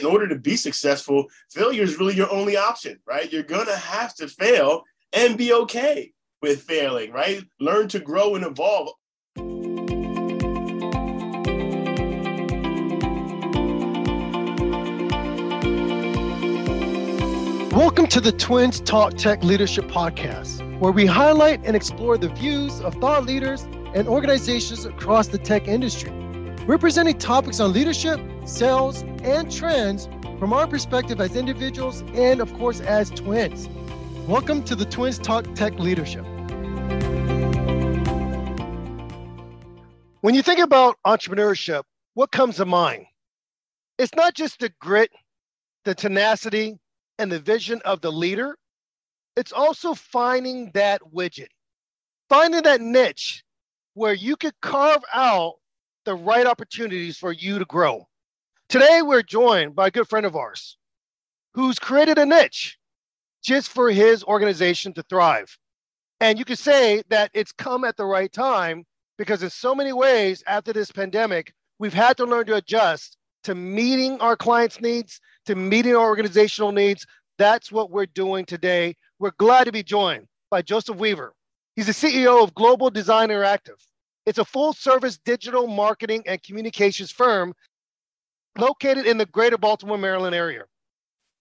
In order to be successful, failure is really your only option, right? You're going to have to fail and be okay with failing, right? Learn to grow and evolve. Welcome to the Twins Talk Tech Leadership Podcast, where we highlight and explore the views of thought leaders and organizations across the tech industry. We're presenting topics on leadership, sales, and trends from our perspective as individuals and, of course, as twins. Welcome to the Twins Talk Tech Leadership. When you think about entrepreneurship, what comes to mind? It's not just the grit, the tenacity, and the vision of the leader. It's also finding that widget, finding that niche where you could carve out the right opportunities for you to grow. Today, we're joined by a good friend of ours who's created a niche just for his organization to thrive. And you could say that it's come at the right time because, in so many ways, after this pandemic, we've had to learn to adjust to meeting our clients' needs, to meeting our organizational needs. That's what we're doing today. We're glad to be joined by Joseph Weaver. He's the CEO of Global Design Interactive. It's a full service digital marketing and communications firm located in the greater Baltimore, Maryland area.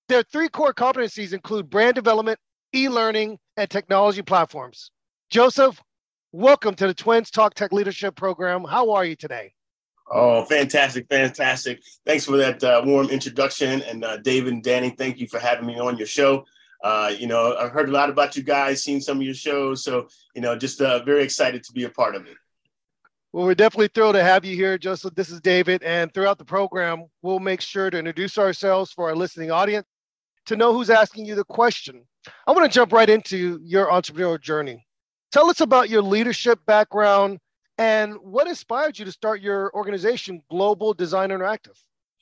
Their three core competencies include brand development, e learning, and technology platforms. Joseph, welcome to the Twins Talk Tech Leadership Program. How are you today? Oh, fantastic, fantastic. Thanks for that uh, warm introduction. And uh, David and Danny, thank you for having me on your show. Uh, you know, I've heard a lot about you guys, seen some of your shows. So, you know, just uh, very excited to be a part of it. Well, we're definitely thrilled to have you here, Joseph. This is David. And throughout the program, we'll make sure to introduce ourselves for our listening audience to know who's asking you the question. I want to jump right into your entrepreneurial journey. Tell us about your leadership background and what inspired you to start your organization, Global Design Interactive.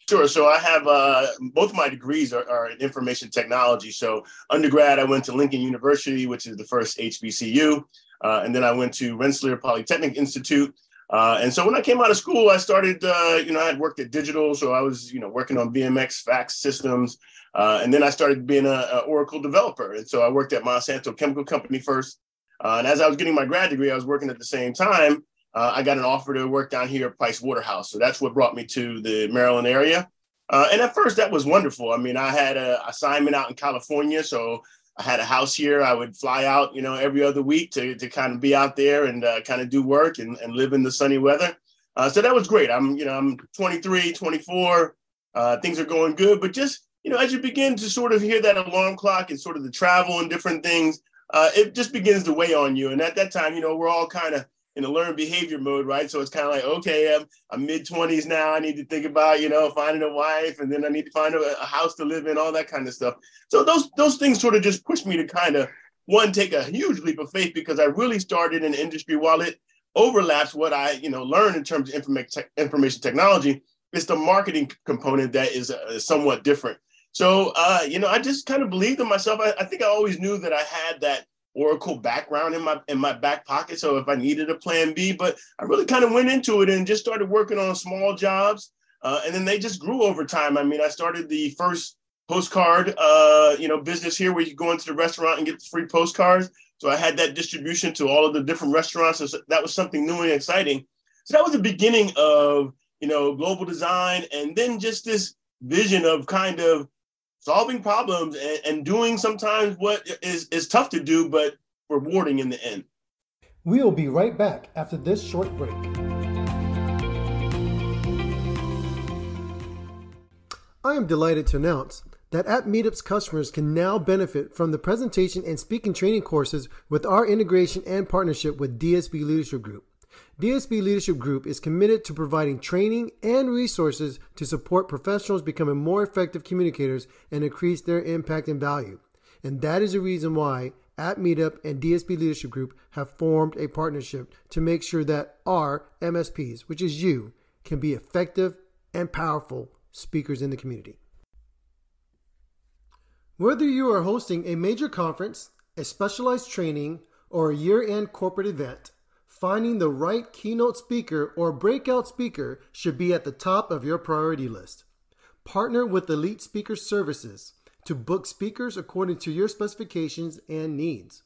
Sure. So I have uh, both my degrees are, are, in information technology. So undergrad, I went to Lincoln University, which is the first HBCU, uh, and then I went to Rensselaer Polytechnic Institute, uh, and so when I came out of school, I started, uh, you know, I had worked at digital. So I was, you know, working on VMS VAX systems. Uh, and then I started being a, Oracle developer. And so I worked at Monsanto Chemical Company first. Uh, and as I was getting my grad degree, I was working at the same time. Uh, I got an offer to work down here at Price Waterhouse. So that's what brought me to the Maryland area. Uh, and at first, that was wonderful. I mean, I had an assignment out in California. So I had a house here. I would fly out, you know, every other week to, to kind of be out there and uh, kind of do work and, and live in the sunny weather. Uh, so that was great. I'm, you know, I'm 23, 24. Uh, things are going good, but just, you know, as you begin to sort of hear that alarm clock and sort of the travel and different things, uh, it just begins to weigh on you. And at that time, you know, we're all kind of in a learned behavior mode, right? So it's kind of like, okay, I'm, I'm mid 20s now. I need to think about, you know, finding a wife, and then I need to find a, a, house to live in, all that kind of stuff. So those those things sort of just pushed me to kind of one take a huge leap of faith because I really started in the industry while it overlaps what I, you know, learned in terms of information information technology. It's the marketing component that is uh, somewhat different. So, uh, you know, I just kind of believed in myself. I, I think I always knew that I had that Oracle background in my in my back pocket. So if I needed a plan B, but I really kind of went into it and just started working on small jobs. Uh, and then they just grew over time. I mean, I started the first postcard, uh, you know, business here where you go into the restaurant and get the free postcards. So I had that distribution to all of the different restaurants. So that was something new and exciting. So that was the beginning of, you know, global design. And then just this vision of kind of solving problems and, and doing sometimes what is, is tough to do, but rewarding in the end. We'll be right back after this short break. I am delighted to announce that App Meetup's customers can now benefit from the presentation and speaking training courses with our integration and partnership with DSB Leadership Group. DSB Leadership Group is committed to providing training and resources to support professionals becoming more effective communicators and increase their impact and value. And that is the reason why App Meetup and DSB Leadership Group have formed a partnership to make sure that our MSPs, which is you, can be effective and powerful speakers in the community. Whether you are hosting a major conference, a specialized training, or a year end corporate event, finding the right keynote speaker or breakout speaker should be at the top of your priority list. Partner with Elite Speaker Services to book speakers according to your specifications and needs.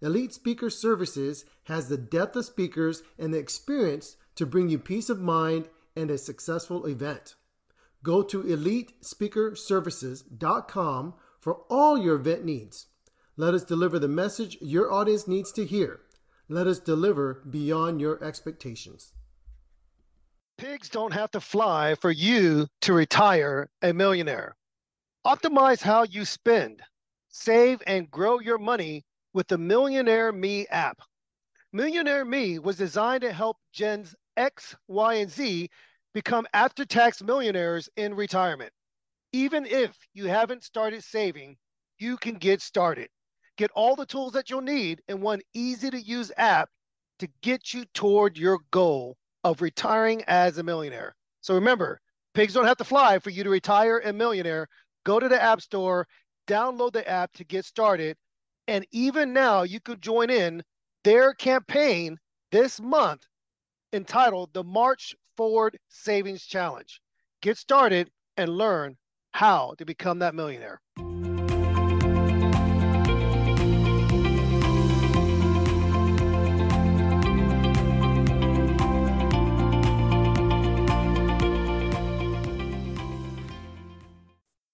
Elite Speaker Services has the depth of speakers and the experience to bring you peace of mind and a successful event. Go to elitespeakerservices.com for all your event needs. Let us deliver the message your audience needs to hear. Let us deliver beyond your expectations. Pigs don't have to fly for you to retire a millionaire. Optimize how you spend, save, and grow your money with the Millionaire Me app. Millionaire Me was designed to help Gens X, Y, and Z become after tax millionaires in retirement. Even if you haven't started saving, you can get started. Get all the tools that you'll need in one easy to use app to get you toward your goal of retiring as a millionaire. So remember, pigs don't have to fly for you to retire a millionaire. Go to the App Store, download the app to get started. And even now, you could join in their campaign this month entitled the March Forward Savings Challenge. Get started and learn how to become that millionaire.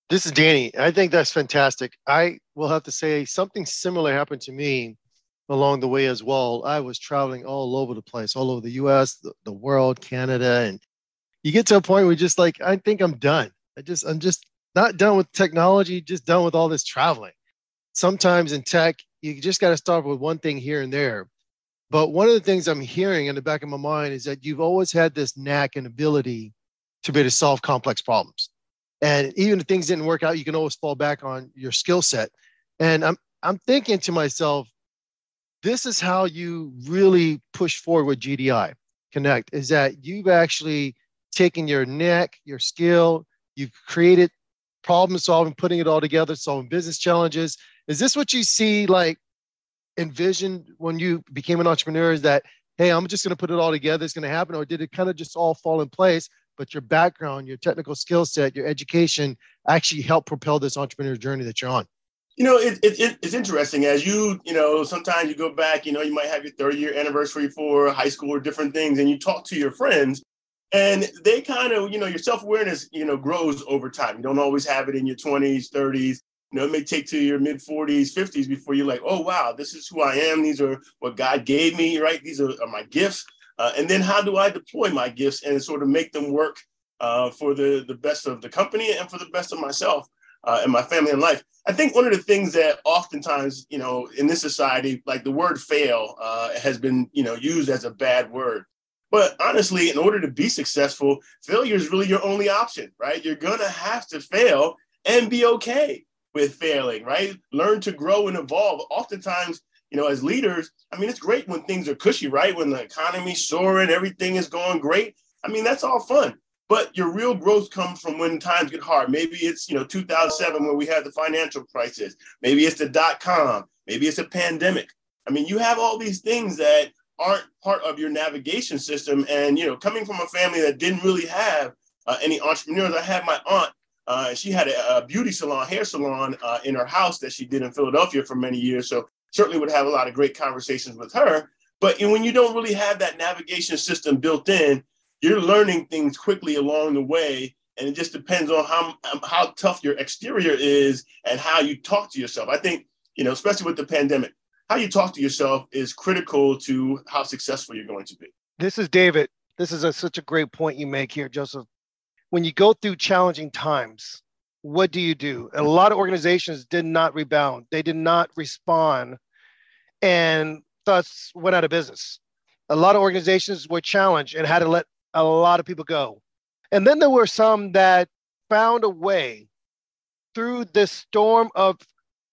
This is Danny. I think that's fantastic. I will have to say something similar happened to me along the way as well. I was traveling all over the place, all over the US, the, the world, Canada. And you get to a point where just like, I think I'm done. I just, I'm just not done with technology, just done with all this traveling. Sometimes in tech, you just got to start with one thing here and there. But one of the things I'm hearing in the back of my mind is that you've always had this knack and ability to be able to solve complex problems. And even if things didn't work out, you can always fall back on your skill set. And I'm I'm thinking to myself, this is how you really push forward with GDI Connect is that you've actually taken your neck, your skill, you've created problem solving, putting it all together, solving business challenges. Is this what you see like envisioned when you became an entrepreneur? Is that, hey, I'm just going to put it all together, it's going to happen? Or did it kind of just all fall in place? But your background, your technical skill set, your education actually helped propel this entrepreneur journey that you're on. You know, it, it, it's interesting as you, you know, sometimes you go back, you know, you might have your 30 year anniversary for high school or different things, and you talk to your friends, and they kind of, you know, your self awareness, you know, grows over time. You don't always have it in your 20s, 30s. You know, it may take to your mid 40s, 50s before you're like, oh, wow, this is who I am. These are what God gave me, right? These are, are my gifts. Uh, and then how do I deploy my gifts and sort of make them work uh, for the, the best of the company and for the best of myself? uh, and my family and life. I think one of the things that oftentimes, you know, in this society, like the word fail uh, has been, you know, used as a bad word. But honestly, in order to be successful, failure is really your only option, right? You're going to have to fail and be okay with failing, right? Learn to grow and evolve. Oftentimes, you know, as leaders, I mean, it's great when things are cushy, right? When the economy's soaring, everything is going great. I mean, that's all fun. But your real growth comes from when times get hard. Maybe it's, you know, 2007 when we had the financial crisis. Maybe it's the dot com. Maybe it's a pandemic. I mean, you have all these things that aren't part of your navigation system. And, you know, coming from a family that didn't really have uh, any entrepreneurs, I had my aunt. Uh, she had a, a, beauty salon, hair salon uh, in her house that she did in Philadelphia for many years. So certainly would have a lot of great conversations with her. But when you don't really have that navigation system built in, you're learning things quickly along the way. And it just depends on how um, how tough your exterior is and how you talk to yourself. I think you know especially with the pandemic how you talk to yourself is critical to how successful you're going to be. This is david. This is a, such a great point you make here joseph. When you go through challenging times what do you do? A lot of organizations did not rebound. They did not respond and thus went out of business a lot of organizations were challenged and had to let a lot of people go. And then there were some that found a way through this storm of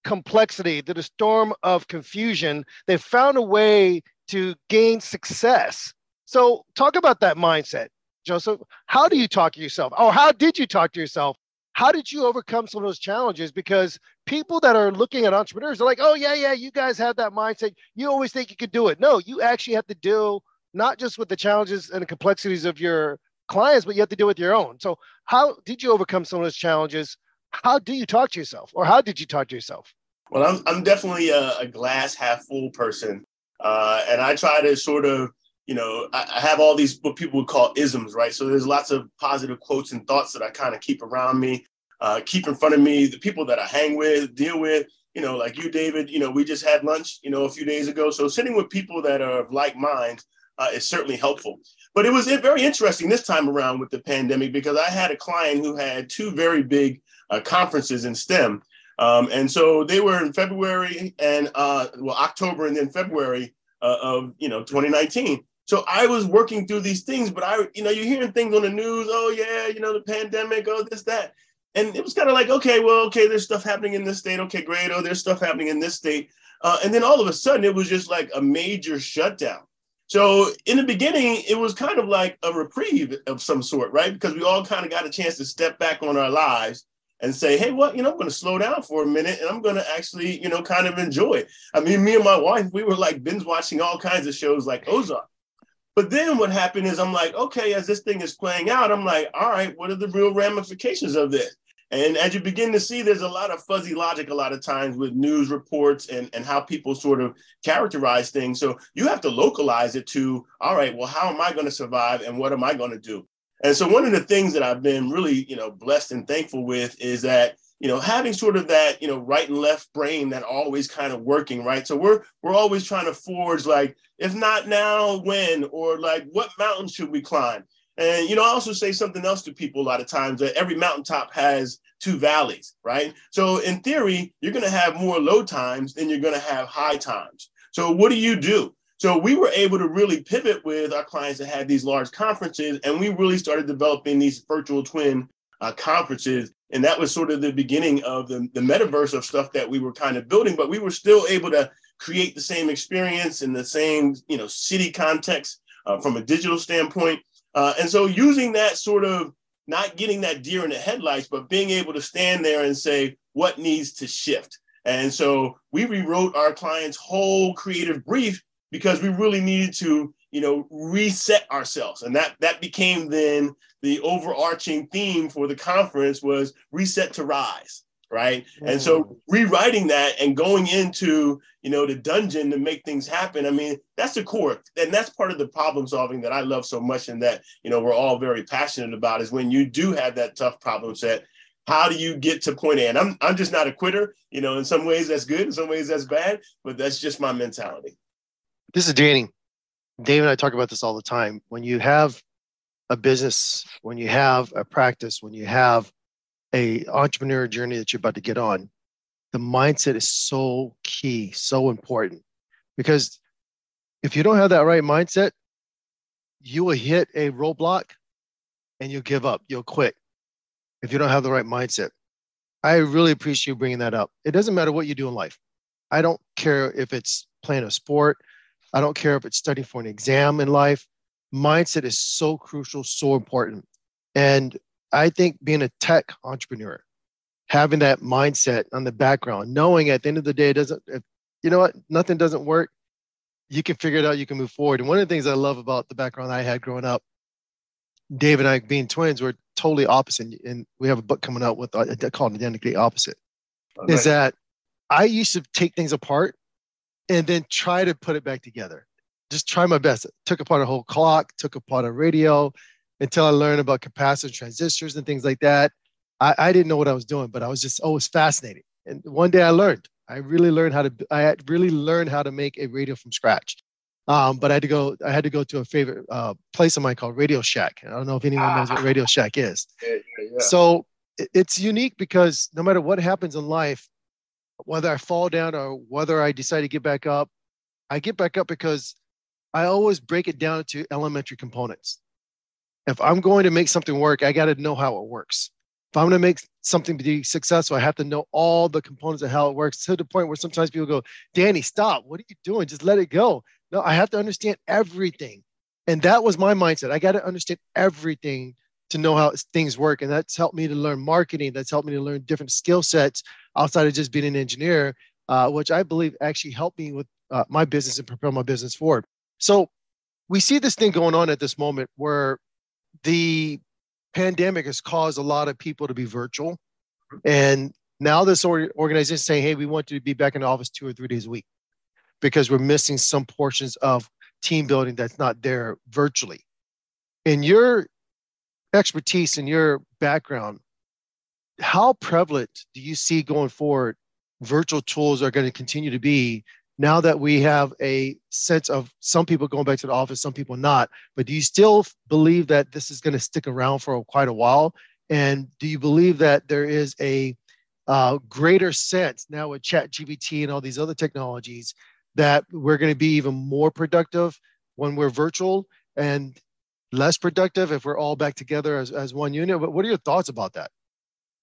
complexity, through the storm of confusion, they found a way to gain success. So, talk about that mindset, Joseph. How do you talk to yourself? Or how did you talk to yourself? How did you overcome some of those challenges? Because people that are looking at entrepreneurs are like, oh, yeah, yeah, you guys have that mindset. You always think you could do it. No, you actually have to deal not just with the challenges and the complexities of your clients, but you have to deal with your own. So, how did you overcome some of those challenges? How do you talk to yourself, or how did you talk to yourself? Well, I'm, I'm definitely a, a glass half full person. Uh, and I try to sort of, you know, I, I, have all these what people would call isms, right? So there's lots of positive quotes and thoughts that I kind of keep around me, uh, keep in front of me, the people that I hang with, deal with, you know, like you, David, you know, we just had lunch, you know, a few days ago. So sitting with people that are of like mind uh, is certainly helpful. But it was very interesting this time around with the pandemic because I had a client who had two very big uh, conferences in STEM. Um, and so they were in February and uh, well, October and then February uh, of, you know, 2019. So I was working through these things, but I, you know, you're hearing things on the news. Oh yeah, you know, the pandemic. Oh, this, that and it was kind of like, okay, well, okay, there's stuff happening in this state. Okay, great. Oh, there's stuff happening in this state. Uh, and then all of a sudden, it was just like a major shutdown. So in the beginning, it was kind of like a reprieve of some sort, right? Because we all kind of got a chance to step back on our lives and say, hey, what, you know, I'm going to slow down for a minute and I'm going to actually, you know, kind of enjoy it. I mean, me and my wife, we were like binge watching all kinds of shows like Ozark. But then what happened is I'm like, okay, as this thing is playing out, I'm like, all right, what are the real ramifications of this? And as you begin to see, there's a lot of fuzzy logic a lot of times with news reports and, and how people sort of characterize things. So you have to localize it to, all right, well, how am I going to survive and what am I going to do? And so one of the things that I've been really, you know, blessed and thankful with is that, you know, having sort of that, you know, right and left brain that always kind of working, right? So we're we're always trying to forge like, if not now, when, or like what mountain should we climb? And you know, I also say something else to people a lot of times that every mountaintop has two valleys, right? So in theory, you're going to have more low times than you're going to have high times. So what do you do? So we were able to really pivot with our clients that had these large conferences, and we really started developing these virtual twin uh, conferences. And that was sort of the beginning of the, the metaverse of stuff that we were kind of building, but we were still able to create the same experience in the same, you know, city context uh, from a digital standpoint. Uh, and so using that sort of not getting that deer in the headlights, but being able to stand there and say, what needs to shift? And so we rewrote our client's whole creative brief because we really needed to, you know, reset ourselves. And that that became then the overarching theme for the conference was reset to rise right? Mm. And so mm. rewriting that and going into you know the dungeon to make things happen. I mean, that's the core, and that's part of the problem solving that I love so much, and that you know we're all very passionate about is when you do have that tough problem set. How do you get to point A? And I'm I'm just not a quitter. You know, in some ways that's good, in some ways that's bad, but that's just my mentality. This is Danny. Dave and I talk about this all the time. When you have a business, when you have a practice, when you have a entrepreneur journey that you're about to get on, the mindset is so key, so important. Because if you don't have that right mindset, you will hit a roadblock and you'll give up, you'll quit if you don't have the right mindset. I really appreciate you bringing that up. It doesn't matter what you do in life. I don't care if it's playing a sport, I don't care if it's studying for an exam in life. Mindset is so crucial, so important. And I think being a tech entrepreneur, having that mindset on the background, knowing at the end of the day, it doesn't, if, you know what, nothing doesn't work, you can figure it out, you can move forward. And one of the things I love about the background I had growing up, Dave and I being twins, we're totally opposite. And we have a book coming out with uh, called Identically Opposite. Oh, nice. Is that I used to take things apart and then try to put it back together. Just try my best. Took apart a whole clock, took apart a radio, until I learned about capacitor transistors and things like that. I, I didn't know what I was doing, but I was just always fascinated. And one day I learned. I really learned how to. I really learned how to make a radio from scratch. Um, but I had to go. I had to go to a favorite uh, place of mine called Radio Shack. I don't know if anyone knows what ah. Radio Shack is. Yeah, yeah, yeah. So it's unique because no matter what happens in life, whether I fall down or whether I decide to get back up, I get back up because I always break it down to elementary components if I'm going to make something work, I got to know how it works. If I'm going to make something be successful, I have to know all the components of how it works to the point where sometimes people go, Danny, stop. What are you doing? Just let it go. No, I have to understand everything. And that was my mindset. I got to understand everything to know how things work. And that's helped me to learn marketing. That's helped me to learn different skill sets outside of just being an engineer, uh, which I believe actually helped me with uh, my business and propel my business forward. So we see this thing going on at this moment where the pandemic has caused a lot of people to be virtual. And now this organization is saying, hey, we want you to be back in the office two or three days a week because we're missing some portions of team building that's not there virtually. In your expertise and your background, how prevalent do you see going forward virtual tools are going to continue to be now that we have a sense of some people going back to the office, some people not. But do you still believe that this is going to stick around for quite a while? And do you believe that there is a uh, greater sense now with Chat GPT and all these other technologies that we're going to be even more productive when we're virtual and less productive if we're all back together as, as one unit? But what are your thoughts about that?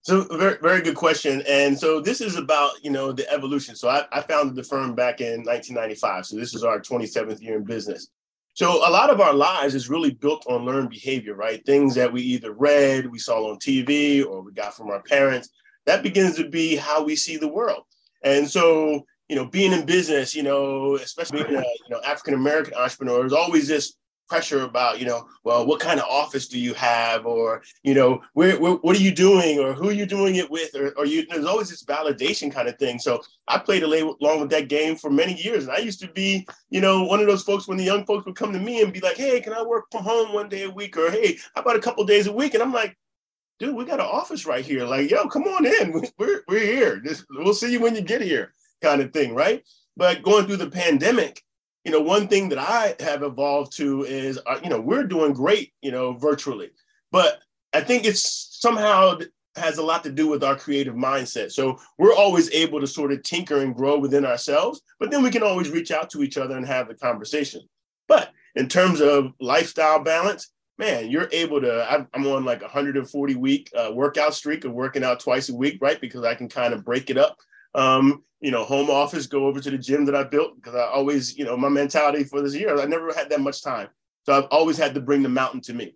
So very, very good question. And so this is about, you know, the evolution. So I, I founded the firm back in 1995. So this is our 27th year in business. So a lot of our lives is really built on learned behavior, right? Things that we either read, we saw on TV, or we got from our parents. That begins to be how we see the world. And so, you know, being in business, you know, especially being a you know African American entrepreneur, is always this pressure about, you know, well, what kind of office do you have, or you know, where, where what are you doing, or who are you doing it with, or, or you. There's always this validation kind of thing. So I played along with that game for many years, and I used to be, you know, one of those folks when the young folks would come to me and be like, "Hey, can I work from home one day a week?" or "Hey, how about a couple days a week?" And I'm like, dude, we got an office right here. Like, yo, come on in. We're, we're here. Just, we'll see you when you get here, kind of thing, right? But going through the pandemic, you know, one thing that I have evolved to is, uh, you know, we're doing great, you know, virtually, but I think it's somehow has a lot to do with our creative mindset. So we're always able to sort of tinker and grow within ourselves, but then we can always reach out to each other and have the conversation. But in terms of lifestyle balance, man, you're able to. I'm on like 140 week uh, workout streak of working out twice a week, right? Because I can kind of break it up um, you know, home office, go over to the gym that I built because I always, you know, my mentality for this year, I never had that much time. So I've always had to bring the mountain to me.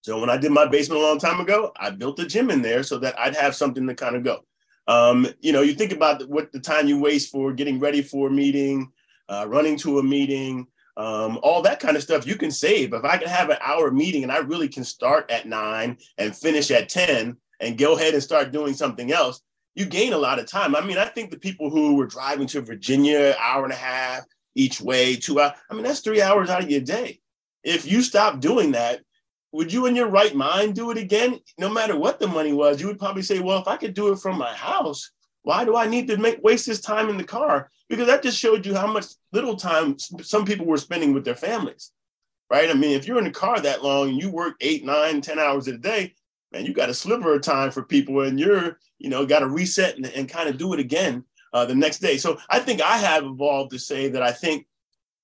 So when I did my basement a long time ago, I built a gym in there so that I'd have something to kind of go. Um, you know, you think about what the time you waste for getting ready for a meeting, uh, running to a meeting, um, all that kind of stuff you can save. If I can have an hour meeting and I really can start at nine and finish at 10 and go ahead and start doing something else, you gain a lot of time. I mean, I think the people who were driving to Virginia, hour and a half each way, two hours, I mean, that's three hours out of your day. If you stop doing that, would you in your right mind do it again? No matter what the money was, you would probably say, well, if I could do it from my house, why do I need to make waste this time in the car? Because that just showed you how much little time some people were spending with their families, right? I mean, if you're in the car that long and you work eight, nine, ten hours a day, man, you got a sliver of time for people and you're, you know, got to reset and, and kind of do it again uh, the next day. So I think I have evolved to say that I think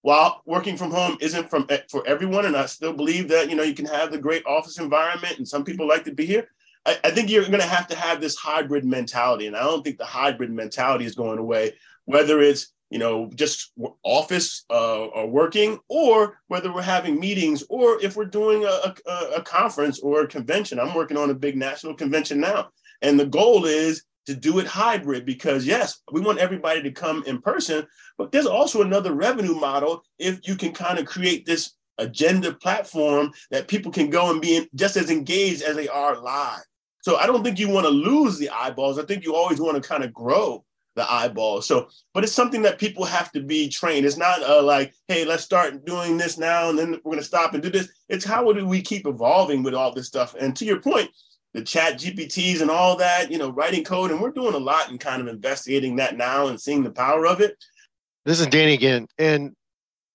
while working from home isn't from eh, for everyone, and I still believe that, you know, you can have the great office environment and some people like to be here. I, I think you're going to have to have this hybrid mentality. And I don't think the hybrid mentality is going away, whether it's you know, just office uh, or working, or whether we're having meetings, or if we're doing a, a, a, conference or a convention. I'm working on a big national convention now. And the goal is to do it hybrid because, yes, we want everybody to come in person, but there's also another revenue model if you can kind of create this agenda platform that people can go and be just as engaged as they are live. So I don't think you want to lose the eyeballs. I think you always want to kind of grow the eyeball. So, but it's something that people have to be trained. It's not uh, like, hey, let's start doing this now and then we're going to stop and do this. It's how do we keep evolving with all this stuff? And to your point, the chat GPTs and all that, you know, writing code, and we're doing a lot in kind of investigating that now and seeing the power of it. This is Danny again. And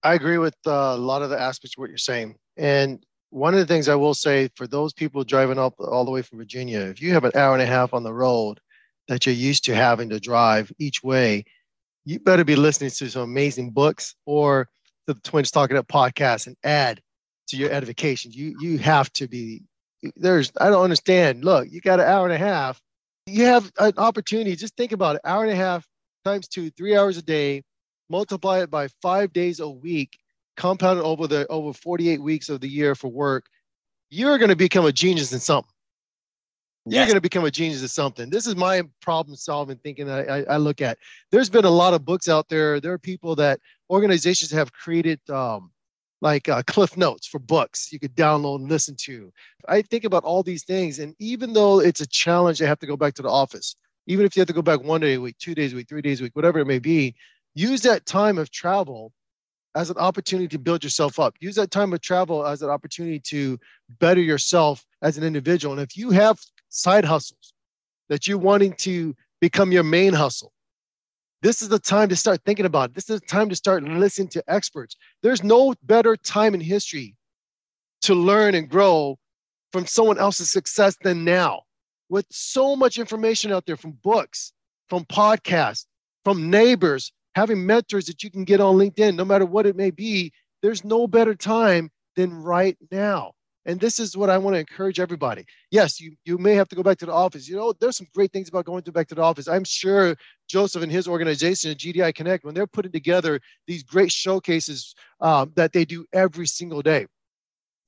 I agree with uh, a lot of the aspects of what you're saying. And one of the things I will say for those people driving up all the way from Virginia, if you have an hour and a half on the road that you're used to having to drive each way, you better be listening to some amazing books or the Twins Talk Tech podcast and add to your edification. You you have to be there's I don't understand. Look, you got an hour and a half. You have an opportunity. Just think about it. Hour and a half times two, three hours a day, multiply it by five days a week, compounded over the over 48 weeks of the year for work. You're going to become a genius in something you're yes. going to become a genius at something. This is my problem solving thinking that I, I, look at. There's been a lot of books out there. There are people that organizations have created um, like uh, Cliff Notes for books you could download and listen to. I think about all these things. And even though it's a challenge, I have to go back to the office, even if you have to go back one day a week, two days a week, three days a week, whatever it may be, use that time of travel as an opportunity to build yourself up. Use that time of travel as an opportunity to better yourself as an individual. And if you have side hustles that you're wanting to become your main hustle, this is the time to start thinking about it. This is the time to start listening to experts. There's no better time in history to learn and grow from someone else's success than now. With so much information out there from books, from podcasts, from neighbors, having mentors that you can get on LinkedIn, no matter what it may be, there's no better time than right now. And this is what I want to encourage everybody. Yes, you, you may have to go back to the office. You know, there's some great things about going to back to the office. I'm sure Joseph and his organization at GDI Connect, when they're putting together these great showcases um, that they do every single day,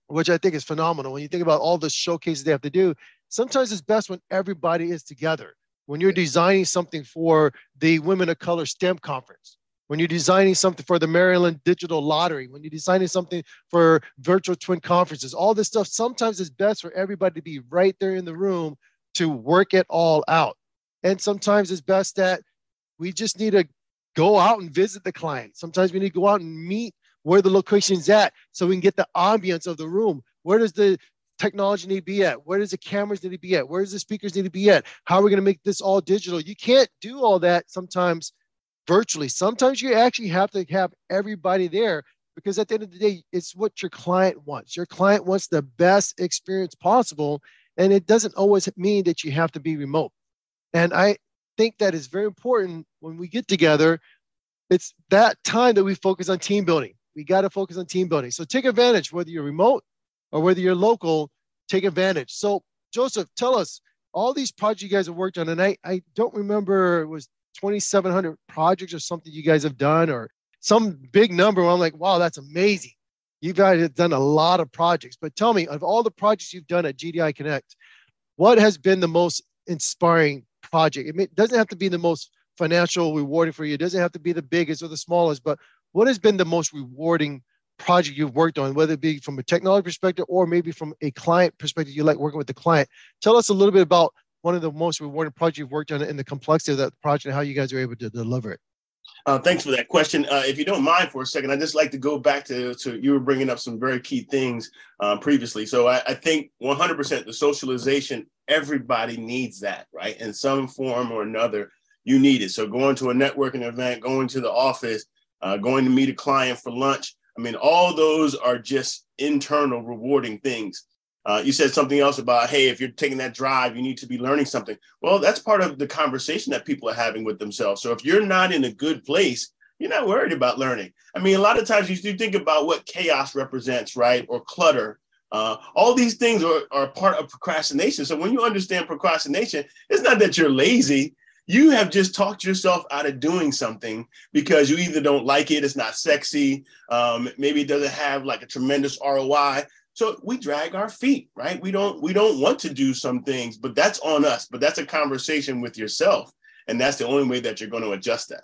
which I think is phenomenal. When you think about all the showcases they have to do, sometimes it's best when everybody is together. When you're designing something for the Women of Color STEM conference, when you're designing something for the Maryland Digital Lottery, when you're designing something for virtual twin conferences, all this stuff, sometimes it's best for everybody to be right there in the room to work it all out. And sometimes it's best that we just need to go out and visit the client. Sometimes we need to go out and meet where the location's at so we can get the ambience of the room. Where does the technology need to be at? Where does the cameras need to be at? Where does the speakers need to be at? How are we going to make this all digital? You can't do all that sometimes virtually. Sometimes you actually have to have everybody there because at the end of the day, it's what your client wants. Your client wants the best experience possible. And it doesn't always mean that you have to be remote. And I think that is very important when we get together. It's that time that we focus on team building. We got to focus on team building. So take advantage, whether you're remote or whether you're local, take advantage. So, Joseph, tell us all these projects you guys have worked on. And I, I don't remember, it was 2,700 projects or something you guys have done, or some big number. I'm like, wow, that's amazing. You guys have done a lot of projects. But tell me, of all the projects you've done at GDI Connect, what has been the most inspiring project? It doesn't have to be the most financial rewarding for you. It doesn't have to be the biggest or the smallest, but what has been the most rewarding project you've worked on, whether it be from a technology perspective or maybe from a client perspective, you like working with the client. Tell us a little bit about one of the most rewarding projects you've worked on and the complexity of that project and how you guys are able to deliver it. Uh, thanks for that question. Uh, if you don't mind for a second, I'd just like to go back to, to you were bringing up some very key things um, previously. So I, I, think 100% the socialization, everybody needs that, right? In some form or another, you need it. So going to a networking event, going to the office, uh, going to meet a client for lunch. I mean, all those are just internal rewarding things. Uh, you said something else about, hey, if you're taking that drive, you need to be learning something. Well, that's part of the conversation that people are having with themselves. So if you're not in a good place, you're not worried about learning. I mean, a lot of times you do think about what chaos represents, right? Or clutter. Uh, all these things are, are part of procrastination. So when you understand procrastination, it's not that you're lazy. You have just talked yourself out of doing something because you either don't like it, it's not sexy, um, maybe it doesn't have like a tremendous ROI. So we drag our feet, right? We don't we don't want to do some things, but that's on us. But that's a conversation with yourself, and that's the only way that you're going to adjust that.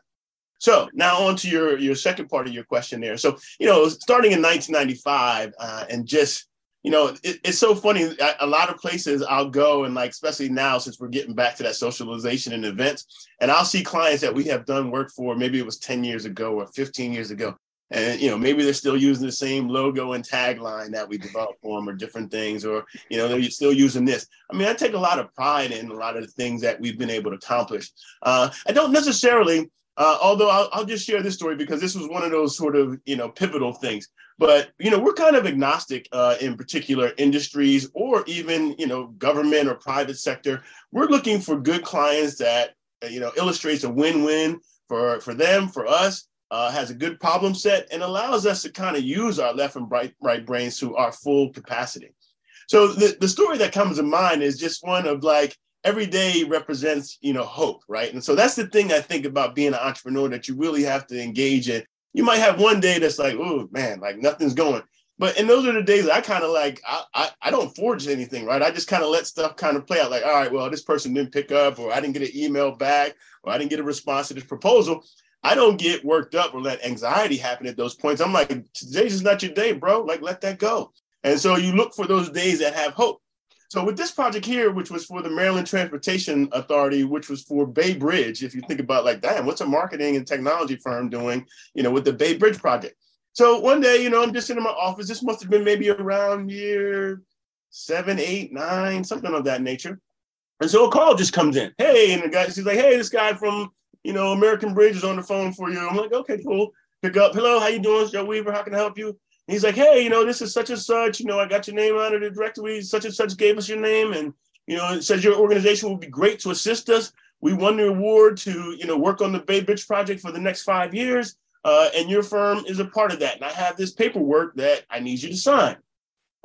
So now on to your your second part of your question there. So you know, starting in 1995, uh, and just you know, it, it's so funny. A lot of places I'll go, and like especially now since we're getting back to that socialization and events, and I'll see clients that we have done work for. Maybe it was 10 years ago or 15 years ago, and you know maybe they're still using the same logo and tagline that we developed for them or different things or you know they're still using this. I mean i take a lot of pride in a lot of the things that we've been able to accomplish. Uh, i don't necessarily uh, although I'll, I'll, just share this story because this was one of those sort of you know pivotal things. But you know we're kind of agnostic uh, in particular industries or even you know government or private sector. We're looking for good clients that you know illustrates a win-win for for them for us uh, has a good problem set and allows us to kind of use our left and right, right brains to our full capacity. So the, the story that comes to mind is just one of like every day represents, you know, hope, right? And so that's the thing I think about being an entrepreneur that you really have to engage in. You might have one day that's like, oh man, like nothing's going. But and those are the days I kind of like I, I, I don't forge anything, right? I just kind of let stuff kind of play out. Like, all right, well, this person didn't pick up, or I didn't get an email back, or I didn't get a response to this proposal. I don't get worked up or let anxiety happen at those points. I'm like, today's just not your day, bro. Like, let that go. And so you look for those days that have hope. So with this project here, which was for the Maryland Transportation Authority, which was for Bay Bridge, if you think about like, damn, what's a marketing and technology firm doing, you know, with the Bay Bridge project? So one day, you know, I'm just sitting in my office. This must have been maybe around year seven, eight, nine, something of that nature. And so a call just comes in. Hey, and the guy, she's like, hey, this guy from, you know, American Bridge is on the phone for you. I'm like, okay, cool. Pick up. Hello, how you doing? Joe Weaver. How can I help you? he's like, hey, you know, this is such and such. You know, I got your name out of the directory. Such and such gave us your name, and you know, it says your organization will be great to assist us. We won the award to you know work on the Bay Bridge project for the next five years, uh, and your firm is a part of that. And I have this paperwork that I need you to sign.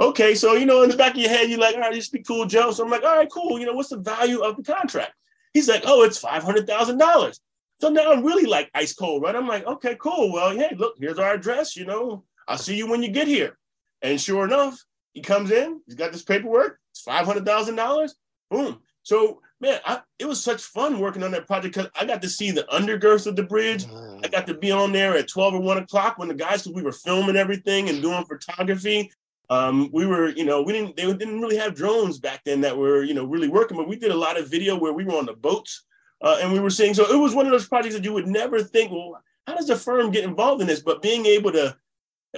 Okay, so you know, in the back of your head, you're like, all right, just be cool, Joe. So I'm like, all right, cool. You know, what's the value of the contract? He's like, oh, it's five hundred thousand dollars. So now I'm really like ice cold, right? I'm like, okay, cool. Well, hey, look, here's our address. You know, I'll see you when you get here. And sure enough, he comes in, he's got this paperwork, it's $500,000. Boom. So, man, I, it was such fun working on that project because I got to see the undergirth of the bridge. Mm. I got to be on there at 12 or 1 o'clock when the guys, we were filming everything and doing photography. Um, we were, you know, we didn't, they didn't really have drones back then that were, you know, really working, but we did a lot of video where we were on the boats uh, and we were seeing. So it was one of those projects that you would never think, well, how does the firm get involved in this? But being able to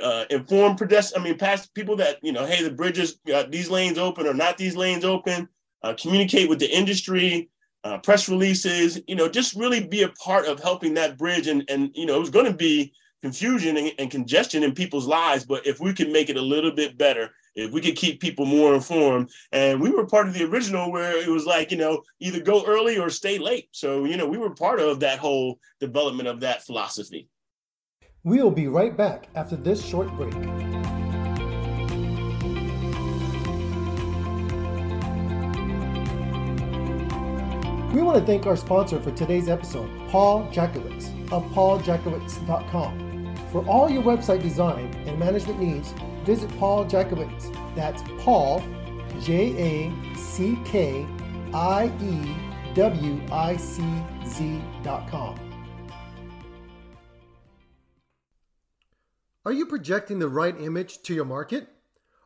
uh, inform I mean, past people that, you know, hey, the bridges, uh, these lanes open or not these lanes open, uh, communicate with the industry, uh, press releases, you know, just really be a part of helping that bridge. And, and you know, it was going to be confusion and, and, congestion in people's lives, but if we can make it a little bit better, if we could keep people more informed, and we were part of the original where it was like, you know, either go early or stay late. So, you know, we were part of that whole development of that philosophy. We'll be right back after this short break. We want to thank our sponsor for today's episode, Paul Jackiewicz of pauljackiewicz.com. For all your website design and management needs, visit Paul Jackiewicz. That's Paul, J A C K I E W I C Z dot com. Are you projecting the right image to your market?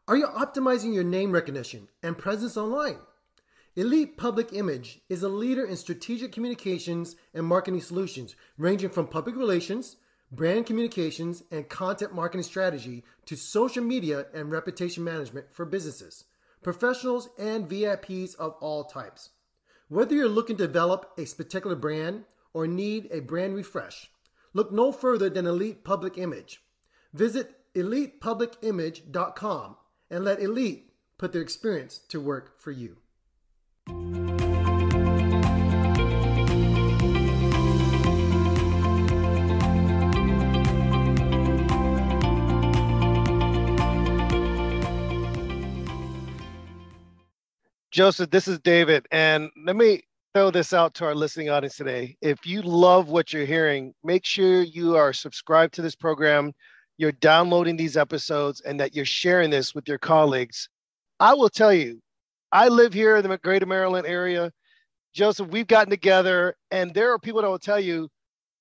Are you optimizing your name recognition and presence online? Elite Public Image is a leader in strategic communications and marketing solutions, ranging from public relations, brand communications, and content marketing strategy to social media and reputation management for businesses, professionals, and VIPs of all types. Whether you're looking to develop a particular brand or need a brand refresh, look no further than Elite Public Image. Visit elitepublicimage.com and let Elite put their experience to work for you. Joseph, this is David, and let me throw this out to our listening audience today. If you love what you're hearing, make sure you are subscribed to this program you're downloading these episodes and that you're sharing this with your colleagues. I will tell you, I live here in the greater Maryland area. Joseph, we've gotten together, and there are people that will tell you,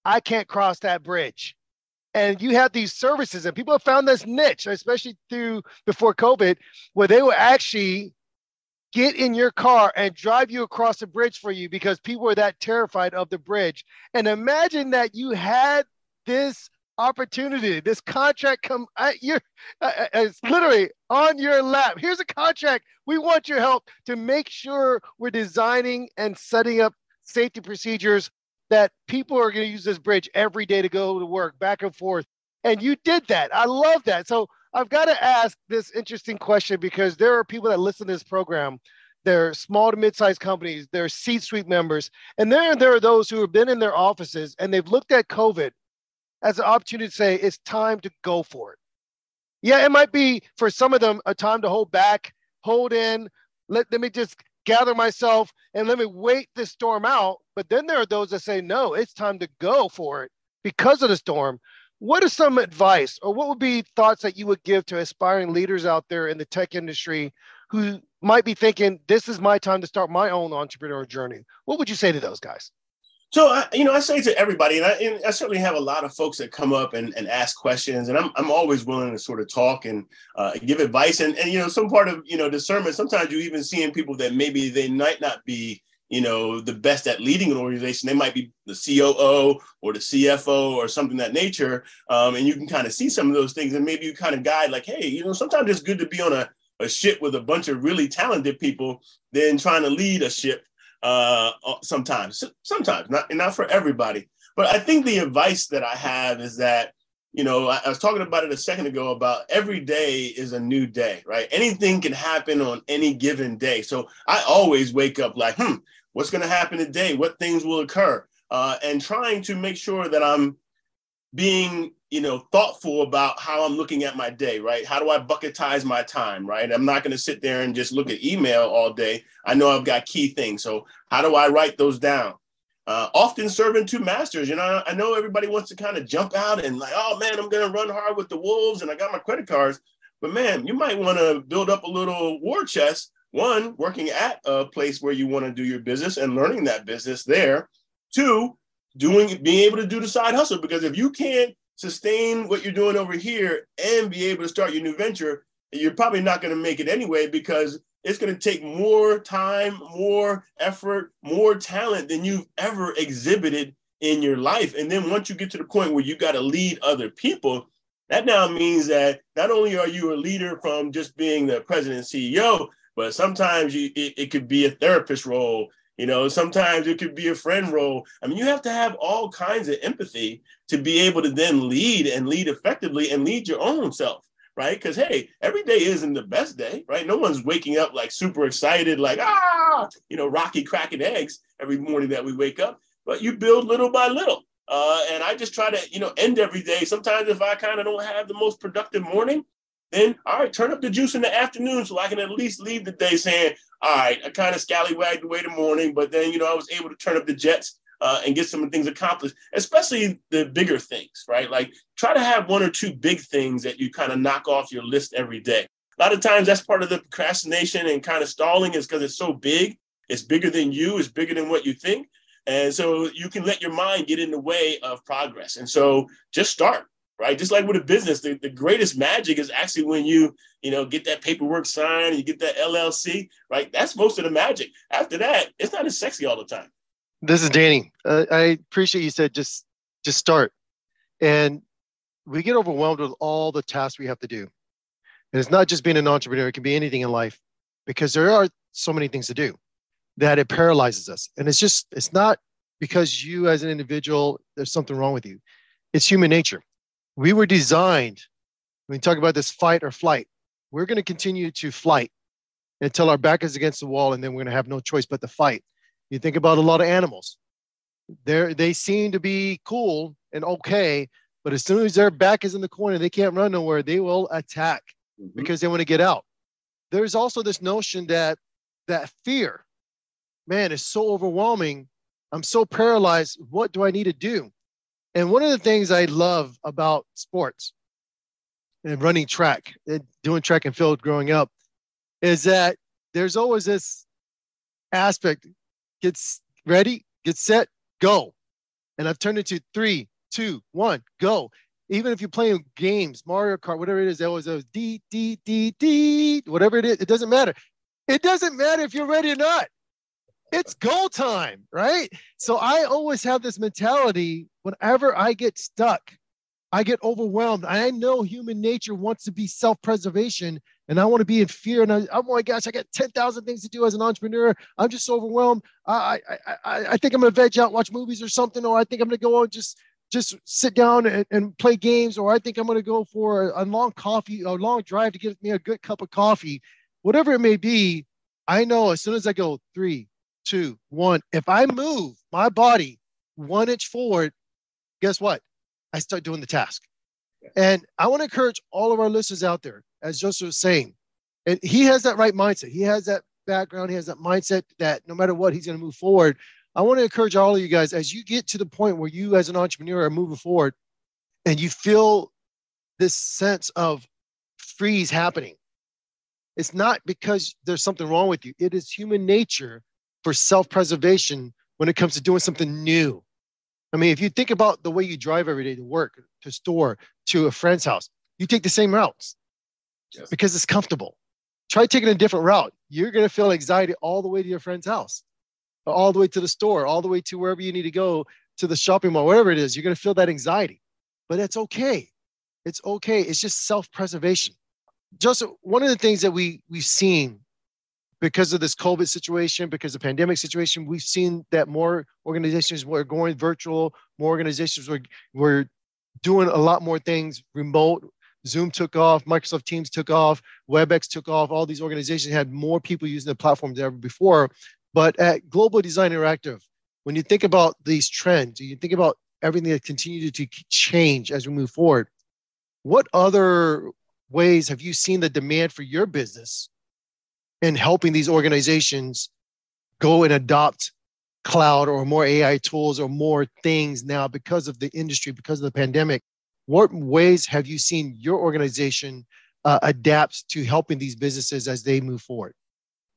I can't cross that bridge. And you have these services, and people have found this niche, especially through before COVID, where they were actually get in your car and drive you across the bridge for you because people are that terrified of the bridge. And imagine that you had this opportunity. This contract come at you. Uh, uh, it's literally on your lap. Here's a contract. We want your help to make sure we're designing and setting up safety procedures that people are going to use this bridge every day to go to work, back and forth. And you did that. I love that. So I've got to ask this interesting question because there are people that listen to this program. They're small to mid-sized companies. They're C-suite members, and then there are those who have been in their offices and they've looked at COVID as an opportunity to say it's time to go for it. Yeah, it might be for some of them a time to hold back, hold in, let, let me just gather myself and let me wait this storm out. But then there are those that say, no, it's time to go for it because of the storm. What is some advice or what would be thoughts that you would give to aspiring leaders out there in the tech industry who might be thinking, this is my time to start my own entrepreneurial journey? What would you say to those guys? So, I, you know, I say to everybody, and I, and I, certainly have a lot of folks that come up and, and ask questions, and I'm, I'm always willing to sort of talk and uh, give advice. And, and, you know, some part of, you know, discernment, sometimes you even seeing people that maybe they might not be, you know, the best at leading an organization. They might be the COO or the CFO or something that nature. Um, and you can kind of see some of those things, and maybe you kind of guide like, hey, you know, sometimes it's good to be on a, a ship with a bunch of really talented people than trying to lead a ship uh, uh, sometimes, sometimes not not for everybody. But I think the advice that I have is that you know I, I was talking about it a second ago about every day is a new day, right? Anything can happen on any given day. So I always wake up like, hmm, what's going to happen today? What things will occur? Uh, and trying to make sure that I'm being you know thoughtful about how i'm looking at my day right how do i bucketize my time right i'm not going to sit there and just look at email all day i know i've got key things so how do i write those down uh, often serving two masters. You know i know everybody wants to kind of jump out and like oh man i'm going to run hard with the wolves and i got my credit cards. But man you might want to build up a little war chest one working at a place where you want to do your business and learning that business there. Two doing being able to do the side hustle because if you can't sustain what you're doing over here and be able to start your new venture, you're probably not going to make it anyway because it's going to take more time, more effort, more talent than you've ever exhibited in your life. And then once you get to the point where you got to lead other people, that now means that not only are you a leader from just being the president CEO, but sometimes you, it, it could be a therapist role. You know, sometimes it could be a friend role. I mean, you have to have all kinds of empathy to be able to then lead and lead effectively and lead your own self, right? Because hey, every day isn't the best day, right? No one's waking up like super excited, like ah, you know, Rocky cracking eggs every morning that we wake up. But you build little by little. Uh, and I just try to, you know, end every day. Sometimes if I kind of don't have the most productive morning, then all right, turn up the juice in the afternoon so I can at least leave the day saying, all right, I kind of scallywagged away the morning, but then you know I was able to turn up the jets uh, and get some things accomplished, especially the bigger things, right? Like try to have one or two big things that you kind of knock off your list every day. A lot of times that's part of the procrastination and kind of stalling is because it's so big. It's bigger than you, it's bigger than what you think. And so you can let your mind get in the way of progress. And so just start, right? Just like with a business, the, the greatest magic is actually when you, you know, get that paperwork signed, and you get that LLC, right? That's most of the magic. After that, it's not as sexy all the time. This is Danny. Uh, I appreciate you said just just start. And we get overwhelmed with all the tasks we have to do. And it's not just being an entrepreneur, it can be anything in life because there are so many things to do that it paralyzes us. And it's just, it's not because you as an individual, there's something wrong with you. It's human nature. We were designed, when we talk about this fight or flight, we're going to continue to flight until our back is against the wall and then we're going to have no choice but to fight. You think about a lot of animals. They're, they seem to be cool and okay, but as soon as their back is in the corner, they can't run nowhere. They will attack mm-hmm. because they want to get out. There's also this notion that that fear, man, is so overwhelming. I'm so paralyzed. What do I need to do? And one of the things I love about sports and running track and doing track and field growing up is that there's always this aspect get ready, get set, go. And I've turned it to three, two, one, go. Even if you're playing games, Mario Kart, whatever it is, that was a D, D, D, whatever it is, it doesn't matter. It doesn't matter if you're ready or not. It's go time, right? So I always have this mentality whenever I get stuck, I get overwhelmed. I know human nature wants to be self preservation and I want to be in fear. And I, oh my gosh, I got 10,000 things to do as an entrepreneur. I'm just overwhelmed. I, I, I, I think I'm going to veg out, watch movies or something, or I think I'm going to go and just, just sit down and, and play games, or I think I'm going to go for a, a long coffee, a long drive to get me a good cup of coffee, whatever it may be. I know as soon as I go three, two, one, if I move my body one inch forward, guess what? I start doing the task. And I want to encourage all of our listeners out there as Joseph was saying. And he has that right mindset. He has that background. He has that mindset that no matter what, he's going to move forward. I want to encourage all of you guys as you get to the point where you, as an entrepreneur, are moving forward and you feel this sense of freeze happening. It's not because there's something wrong with you, it is human nature for self preservation when it comes to doing something new. I mean, if you think about the way you drive every day to work, to store, to a friend's house, you take the same routes yes. because it's comfortable. Try taking a different route. You're going to feel anxiety all the way to your friend's house, all the way to the store, all the way to wherever you need to go to the shopping mall, whatever it is. You're going to feel that anxiety, but that's okay. It's okay. It's just self preservation. Just one of the things that we, we've seen because of this COVID situation, because of the pandemic situation, we've seen that more organizations were going virtual, more organizations were, were doing a lot more things remote. Zoom took off, Microsoft Teams took off, WebEx took off. All these organizations had more people using the platform than ever before. But at Global Design Interactive, when you think about these trends, you think about everything that continues to change as we move forward, what other ways have you seen the demand for your business in helping these organizations go and adopt cloud or more AI tools or more things now because of the industry, because of the pandemic. What ways have you seen your organization uh, adapt to helping these businesses as they move forward?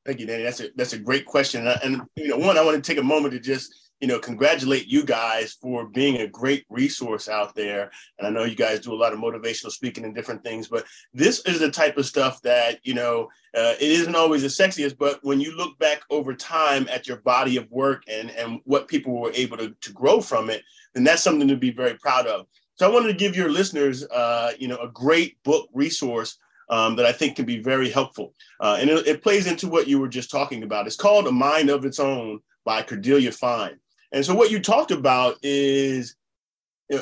Thank you, Danny. That's a that's a great question. And, and you know, one, I want to take a moment to just you know, congratulate you guys for being a great resource out there. And I know you guys do a lot of motivational speaking and different things, but this is the type of stuff that, you know, uh, it isn't always the sexiest, but when you look back over time at your body of work and, and what people were able to, to grow from it, then that's something to be very proud of. So I wanted to give your listeners, uh, you know, a great book resource um, that I think can be very helpful. Uh, and it, it plays into what you were just talking about. It's called A Mind of Its Own by Cordelia Fine. And so what you talked about is,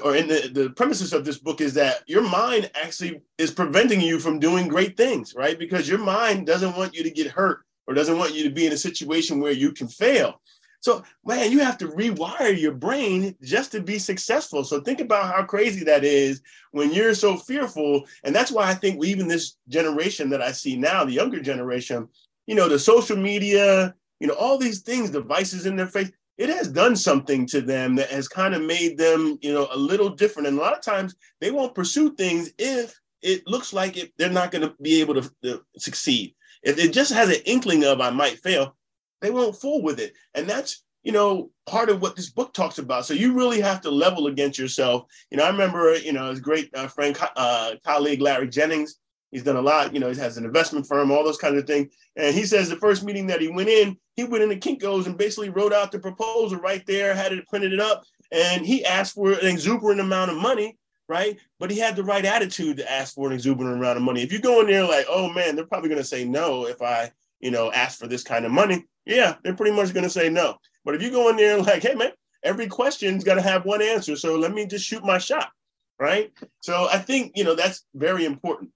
or in the, the premises of this book is that your mind actually is preventing you from doing great things, right? Because your mind doesn't want you to get hurt or doesn't want you to be in a situation where you can fail. So, man, you have to rewire your brain just to be successful. So, think about how crazy that is when you're so fearful. And that's why I think even this generation that I see now, the younger generation, you know, the social media, you know, all these things, devices in their face, it has done something to them that has kind of made them, you know, a little different. And a lot of times they won't pursue things if it looks like it, they're not going to be able to, to succeed. If it just has an inkling of I might fail, they won't fool with it. And that's, you know, part of what this book talks about. So you really have to level against yourself. You know, I remember, you know, his great uh, friend, uh, colleague Larry Jennings, He's done a lot. You know, he has an investment firm, all those kinds of things. And he says the first meeting that he went in, he went into Kinko's and basically wrote out the proposal right there, had it printed it up, and he asked for an exuberant amount of money, right? But he had the right attitude to ask for an exuberant amount of money. If you go in there like, oh man, they're probably going to say no if I, you know, ask for this kind of money. Yeah, they're pretty much going to say no. But if you go in there like, hey man, every question's got to have one answer, so let me just shoot my shot, right? So I think you know that's very important.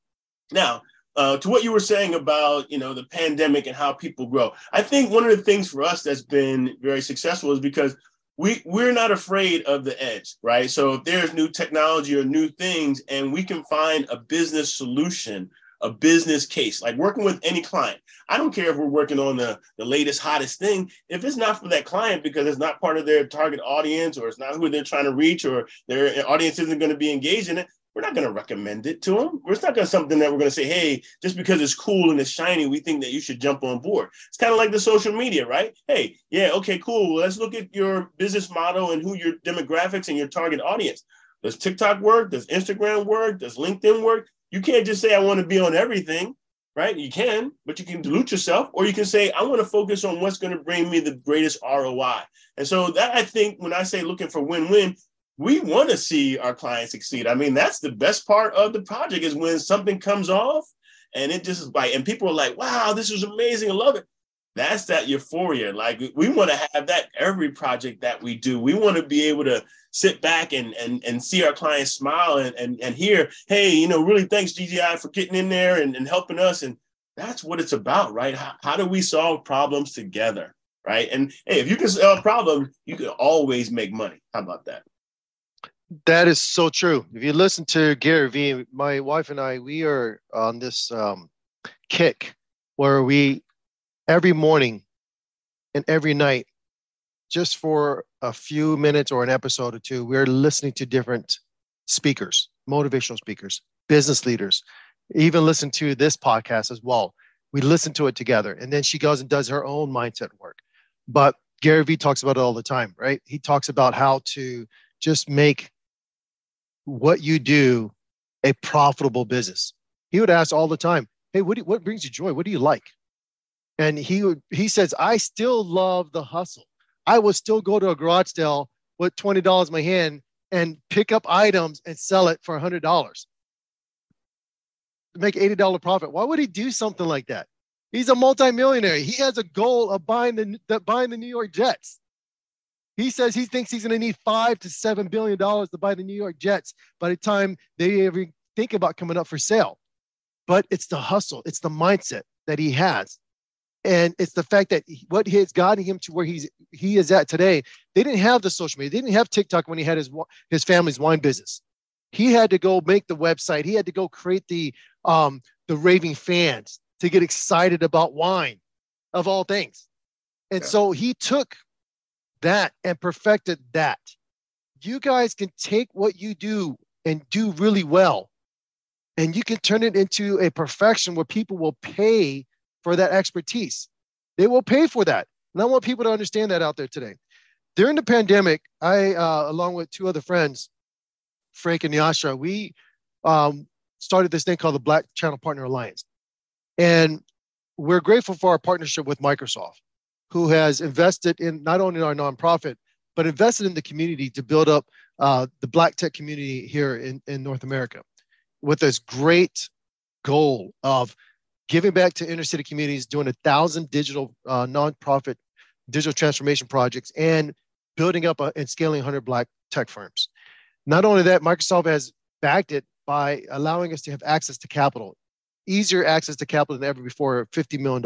Now, uh, to what you were saying about you know the pandemic and how people grow, I think one of the things for us that's been very successful is because we we're not afraid of the edge, right? So if there's new technology or new things, and we can find a business solution, a business case, like working with any client. I don't care if we're working on the, the latest, hottest thing. If it's not for that client because it's not part of their target audience or it's not who they're trying to reach or their audience isn't going to be engaged in it, we're not going to recommend it to them. It's not going to something that we're going to say, hey, just because it's cool and it's shiny, we think that you should jump on board. It's kind of like the social media, right? Hey, yeah, okay, cool. Let's look at your business model and who your demographics and your target audience. Does TikTok work? Does Instagram work? Does LinkedIn work? You can't just say I want to be on everything, right? You can, but you can dilute yourself, or you can say I want to focus on what's going to bring me the greatest ROI. And so that I think when I say looking for win-win, we want to see our clients succeed. I mean, that's the best part of the project is when something comes off and it just is like, and people are like, wow, this is amazing. I love it. That's that euphoria. Like we want to have that every project that we do. We want to be able to sit back and and, and see our clients smile and, and, and hear, hey, you know, really thanks GDI for getting in there and, and helping us. And that's what it's about, right? How, how do we solve problems together? Right. And hey, if you can solve problems, you can always make money. How about that? That is so true. If you listen to Gary Vee, my wife and I, we are on this um, kick where we every morning and every night, just for a few minutes or an episode or two, we're listening to different speakers, motivational speakers, business leaders, even listen to this podcast as well. We listen to it together. And then she goes and does her own mindset work. But Gary Vee talks about it all the time, right? He talks about how to just make what you do a profitable business. He would ask all the time, "Hey, what do, what brings you joy? What do you like?" And he would he says, "I still love the hustle. I will still go to a garage sale with twenty dollars in my hand and pick up items and sell it for hundred dollars, make eighty dollar profit. Why would he do something like that? He's a multimillionaire. He has a goal of buying the, the buying the New York Jets. He says he thinks he's going to need five to seven billion dollars to buy the New York Jets by the time they ever think about coming up for sale. But it's the hustle, it's the mindset that he has, and it's the fact that what has gotten him to where he's he is at today. They didn't have the social media, they didn't have TikTok when he had his his family's wine business. He had to go make the website. He had to go create the um, the raving fans to get excited about wine, of all things. And yeah. so he took that and perfected that. You guys can take what you do and do really well, and you can turn it into a perfection where people will pay for that expertise. They will pay for that. And I want people to understand that out there today. During the pandemic, I, uh, along with two other friends, Frank and Yasha, we um, started this thing called the Black Channel Partner Alliance. And we're grateful for our partnership with Microsoft, who has invested in not only our nonprofit, but invested in the community to build up uh, the Black tech community here in, in North America with this great goal of giving back to inner city communities, doing a thousand digital uh, nonprofit digital transformation projects, and building up a, and scaling 100 Black tech firms. Not only that, Microsoft has backed it by allowing us to have access to capital easier access to capital than ever before, $50 million.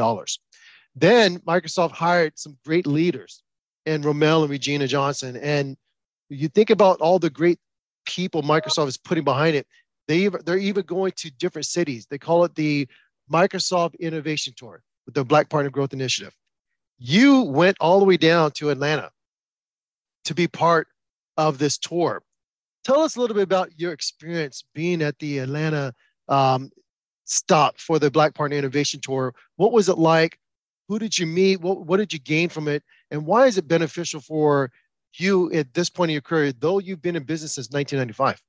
Then Microsoft hired some great leaders and Romel and Regina Johnson. And you think about all the great people Microsoft is putting behind it. They, they're even going to different cities. They call it the Microsoft Innovation Tour with the Black Partner Growth Initiative. You went all the way down to Atlanta to be part of this tour. Tell us a little bit about your experience being at the Atlanta um, stop for the Black Partner Innovation Tour. What was it like? Who did you meet? What, what did you gain from it? And why is it beneficial for you at this point in your career, though you've been in business since 1995?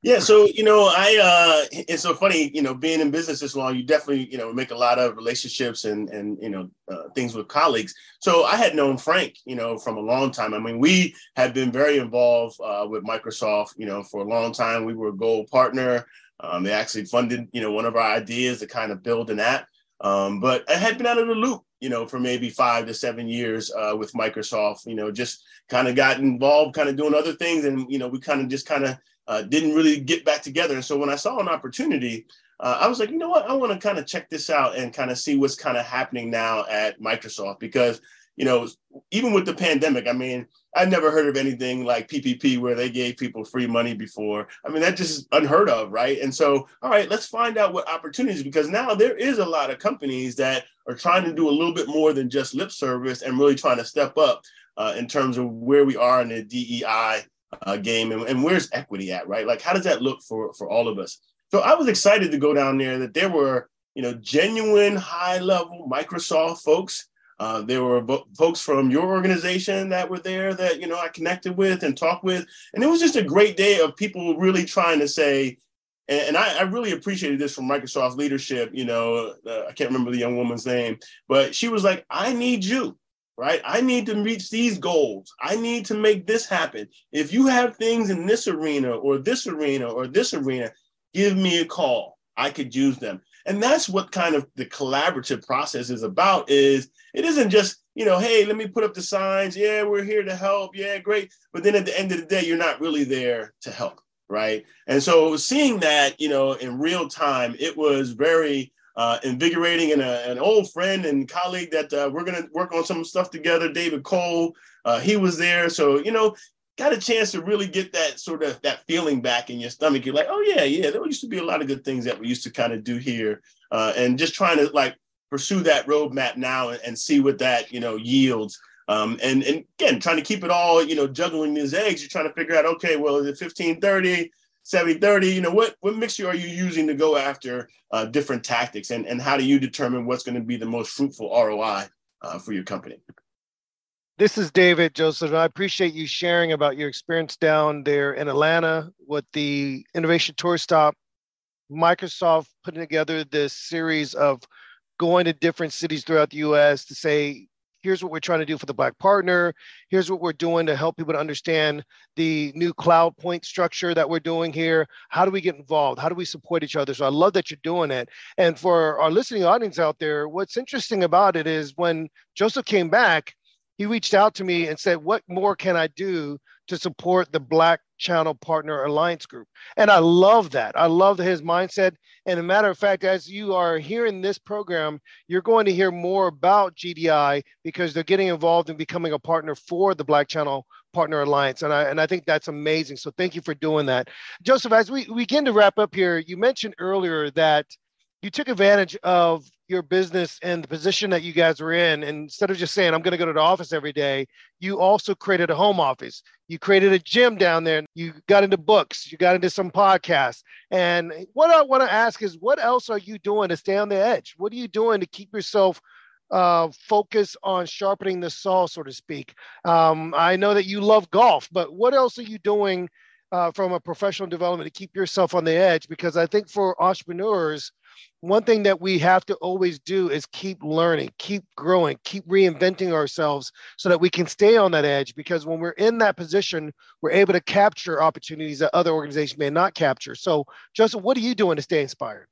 Yeah, so you know, I uh it's so funny, you know, being in business this long, you definitely, you know, make a lot of relationships and and you know, uh, things with colleagues. So I had known Frank, you know, from a long time. I mean, we had been very involved uh, with Microsoft, you know, for a long time. We were a gold partner. Um, they actually funded, you know, one of our ideas to kind of build an app. Um, but I had been out of the loop, you know, for maybe five to seven years uh, with Microsoft. You know, just kind of got involved, kind of doing other things, and you know, we kind of just kind of uh, didn't really get back together. And so when I saw an opportunity, uh, I was like, you know what, I want to kind of check this out and kind of see what's kind of happening now at Microsoft because you know, even with the pandemic, I mean, I never heard of anything like PPP where they gave people free money before. I mean, that just unheard of, right? And so, all right, let's find out what opportunities because now there is a lot of companies that are trying to do a little bit more than just lip service and really trying to step up uh, in terms of where we are in the DEI uh, game and, and where's equity at, right? Like, how does that look for for all of us? So I was excited to go down there that there were, you know, genuine high level Microsoft folks uh, there were folks from your organization that were there that you know I connected with and talked with, and it was just a great day of people really trying to say, and, and I, I, really appreciated this from Microsoft leadership. You know, uh, I can't remember the young woman's name, but she was like, "I need you." Right? I need to reach these goals. I need to make this happen. If you have things in this arena or this arena or this arena, give me a call. I could use them and that's what kind of the collaborative process is about is it isn't just you know hey let me put up the signs. Yeah we're here to help. Yeah great. But then at the end of the day you're not really there to help right? And so seeing that you know in real time it was very uh, invigorating. And a, an old friend and colleague that uh, we're going to work on some stuff together david cole uh, he was there. So you know got a chance to really get that sort of that feeling back in your stomach. You're like, oh yeah, yeah, there used to be a lot of good things that we used to kind of do here, uh, and just trying to like pursue that roadmap now and, and see what that you know yields. Um, and, and again, trying to keep it all, you know, juggling these eggs, you're trying to figure out, okay, well, is it 15, 30, 70, 30, you know, what, what mixture are you using to go after uh, different tactics and, and how do you determine what's going to be the most fruitful ROI uh, for your company? This is David Joseph. And I appreciate you sharing about your experience down there in Atlanta with the Innovation Tour Stop. Microsoft putting together this series of going to different cities throughout the US to say, here's what we're trying to do for the Black partner. Here's what we're doing to help people to understand the new cloud point structure that we're doing here. How do we get involved? How do we support each other? So I love that you're doing it. And for our listening audience out there, what's interesting about it is when Joseph came back, he reached out to me and said, What more can I do to support the Black Channel Partner Alliance Group? And I love that. I love his mindset. And a matter of fact, as you are hearing this program, you're going to hear more about GDI because they're getting involved in becoming a partner for the Black Channel Partner Alliance. And I, and I think that's amazing. So thank you for doing that. Joseph, as we, we begin to wrap up here, you mentioned earlier that you took advantage of your business and the position that you guys were in. And instead of just saying, I'm going to go to the office every day, you also created a home office. You created a gym down there. You got into books. You got into some podcasts. And what I want to ask is, what else are you doing to stay on the edge? What are you doing to keep yourself uh, focus on sharpening the saw, so to speak? Um, I know that you love golf, but what else are you doing uh, from a professional development to keep yourself on the edge? Because I think for entrepreneurs, one thing that we have to always do is keep learning, keep growing, keep reinventing ourselves so that we can stay on that edge. Because when we're in that position, we're able to capture opportunities that other organizations may not capture. So, Joseph, what are you doing to stay inspired?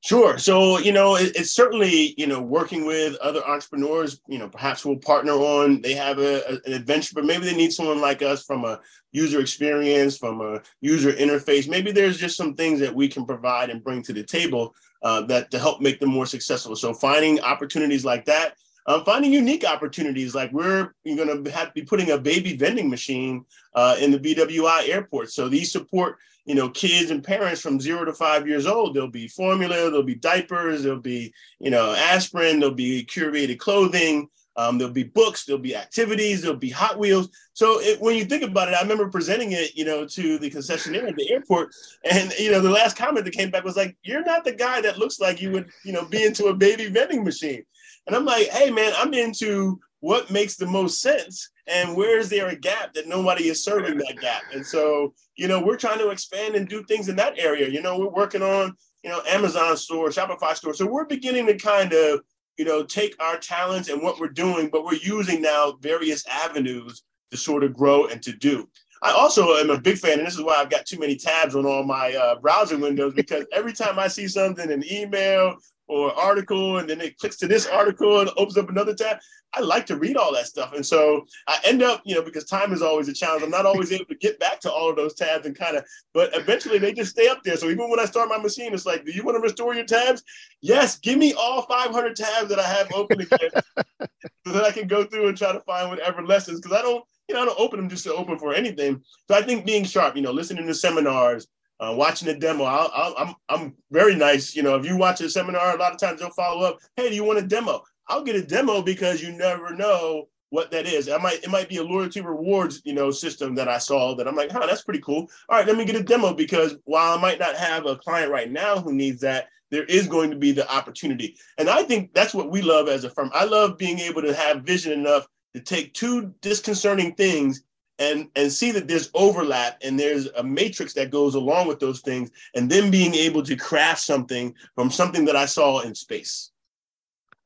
Sure. So, you know, it, it's certainly, you know, working with other entrepreneurs, you know, perhaps we'll partner on, they have a, a, an adventure, but maybe they need someone like us from a user experience, from a user interface. Maybe there's just some things that we can provide and bring to the table uh, that to help make them more successful. So finding opportunities like that, um, finding unique opportunities like we're going to have to be putting a baby vending machine uh, in the BWI airport. So these support you know kids and parents from zero to five years old. There'll be formula, there'll be diapers, there'll be you know aspirin, there'll be curated clothing. Um, there'll be books, there'll be activities, there'll be Hot Wheels. So it, when you think about it, I remember presenting it, you know, to the concessionaire at the airport, and you know, the last comment that came back was like, "You're not the guy that looks like you would, you know, be into a baby vending machine." And I'm like, "Hey, man, I'm into what makes the most sense, and where is there a gap that nobody is serving that gap?" And so, you know, we're trying to expand and do things in that area. You know, we're working on, you know, Amazon store, Shopify store. So we're beginning to kind of you know, take our talents and what we're doing, but we're using now various avenues to sort of grow and to do. I also am a big fan, and this is why I've got too many tabs on all my uh, browser windows because every time I see something, an email or article, and then it clicks to this article and opens up another tab. I like to read all that stuff. And so I end up, you know, because time is always a challenge, I'm not always able to get back to all of those tabs and kind of, but eventually they just stay up there. So even when I start my machine, it's like, do you want to restore your tabs? Yes, give me all 500 tabs that I have open again so that I can go through and try to find whatever lessons. Because I don't, you know, I don't open them just to open for anything. So I think being sharp, you know, listening to seminars, uh, watching the demo. i am I'm, I'm very nice. You know, if you watch a seminar, a lot of times they'll follow up. Hey, do you want a demo? I'll get a demo because you never know what that is. I might it might be a loyalty rewards, you know, system that I saw that I'm like, huh, that's pretty cool. All right, let me get a demo because while I might not have a client right now who needs that, there is going to be the opportunity. And I think that's what we love as a firm. I love being able to have vision enough to take two disconcerting things and and see that there's overlap and there's a matrix that goes along with those things and then being able to craft something from something that I saw in space.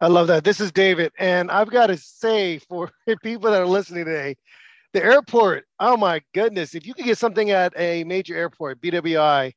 I love that. This is David. And I've got to say, for people that are listening today, the airport, oh my goodness, if you could get something at a major airport, BWI,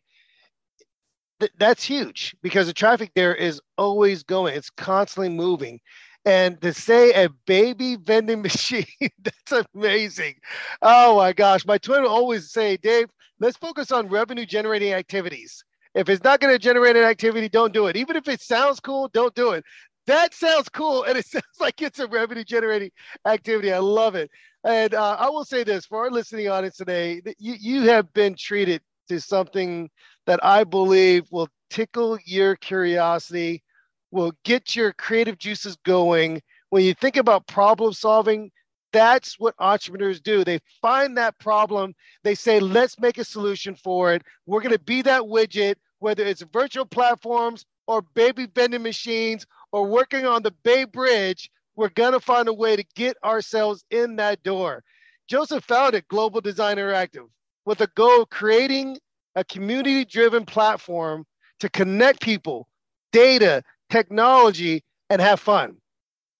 th- that's huge because the traffic there is always going, it's constantly moving. And to say a baby vending machine, that's amazing. Oh my gosh. My twin will always say, Dave, let's focus on revenue generating activities. If it's not going to generate an activity, don't do it. Even if it sounds cool, don't do it that sounds cool and it sounds like it's a revenue generating activity. I love it. And uh, i will say this for our listening audience today you, you have been treated to something that i believe will tickle your curiosity will get your creative juices going. When you think about problem solving that's what entrepreneurs do. They find that problem. They say let's make a solution for it. We're going to be that widget whether it's virtual platforms or baby vending machines or working on the Bay Bridge, we're going to find a way to get ourselves in that door. Joseph founded Global Design Interactive with a goal of creating a community driven platform to connect people, data, technology, and have fun.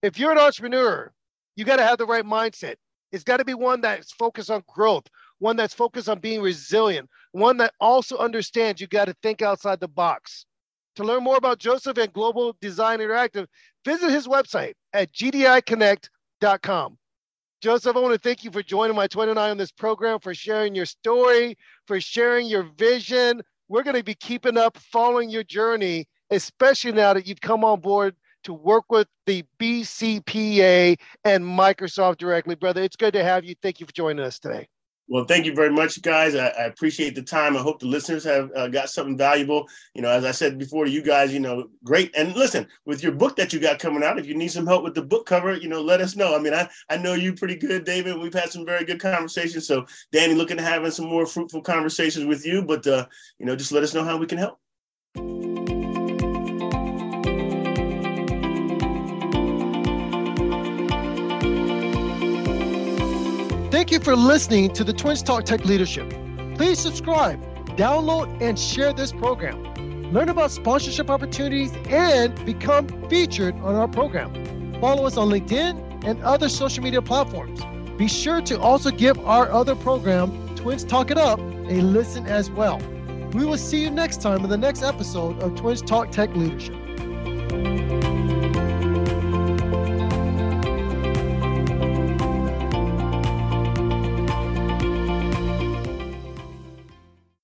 If you're an entrepreneur, you got to have the right mindset. It's got to be one that's focused on growth, one that's focused on being resilient, one that also understands you got to think outside the box. To learn more about Joseph and Global Design Interactive, visit his website at gdiconnect.com. Joseph, I want to thank you for joining my 29 on this program, for sharing your story, for sharing your vision. We're going to be keeping up, following your journey, especially now that you've come on board to work with the BCPA and Microsoft directly. Brother, it's good to have you. Thank you for joining us today. Well, thank you very much, guys. I, I appreciate the time. I hope the listeners have uh, got something valuable. You know, as I said before you guys, you know, great. And listen, with your book that you got coming out, if you need some help with the book cover, you know, let us know. I mean, I, I know you pretty good, David. We've had some very good conversations. So, Danny, looking to having some more fruitful conversations with you. But, uh, you know, just let us know how we can help. Thank you for listening to the Twins Talk Tech Leadership. Please subscribe, download, and share this program. Learn about sponsorship opportunities and become featured on our program. Follow us on LinkedIn and other social media platforms. Be sure to also give our other program, Twins Talk It Up, a listen as well. We will see you next time in the next episode of Twins Talk Tech Leadership.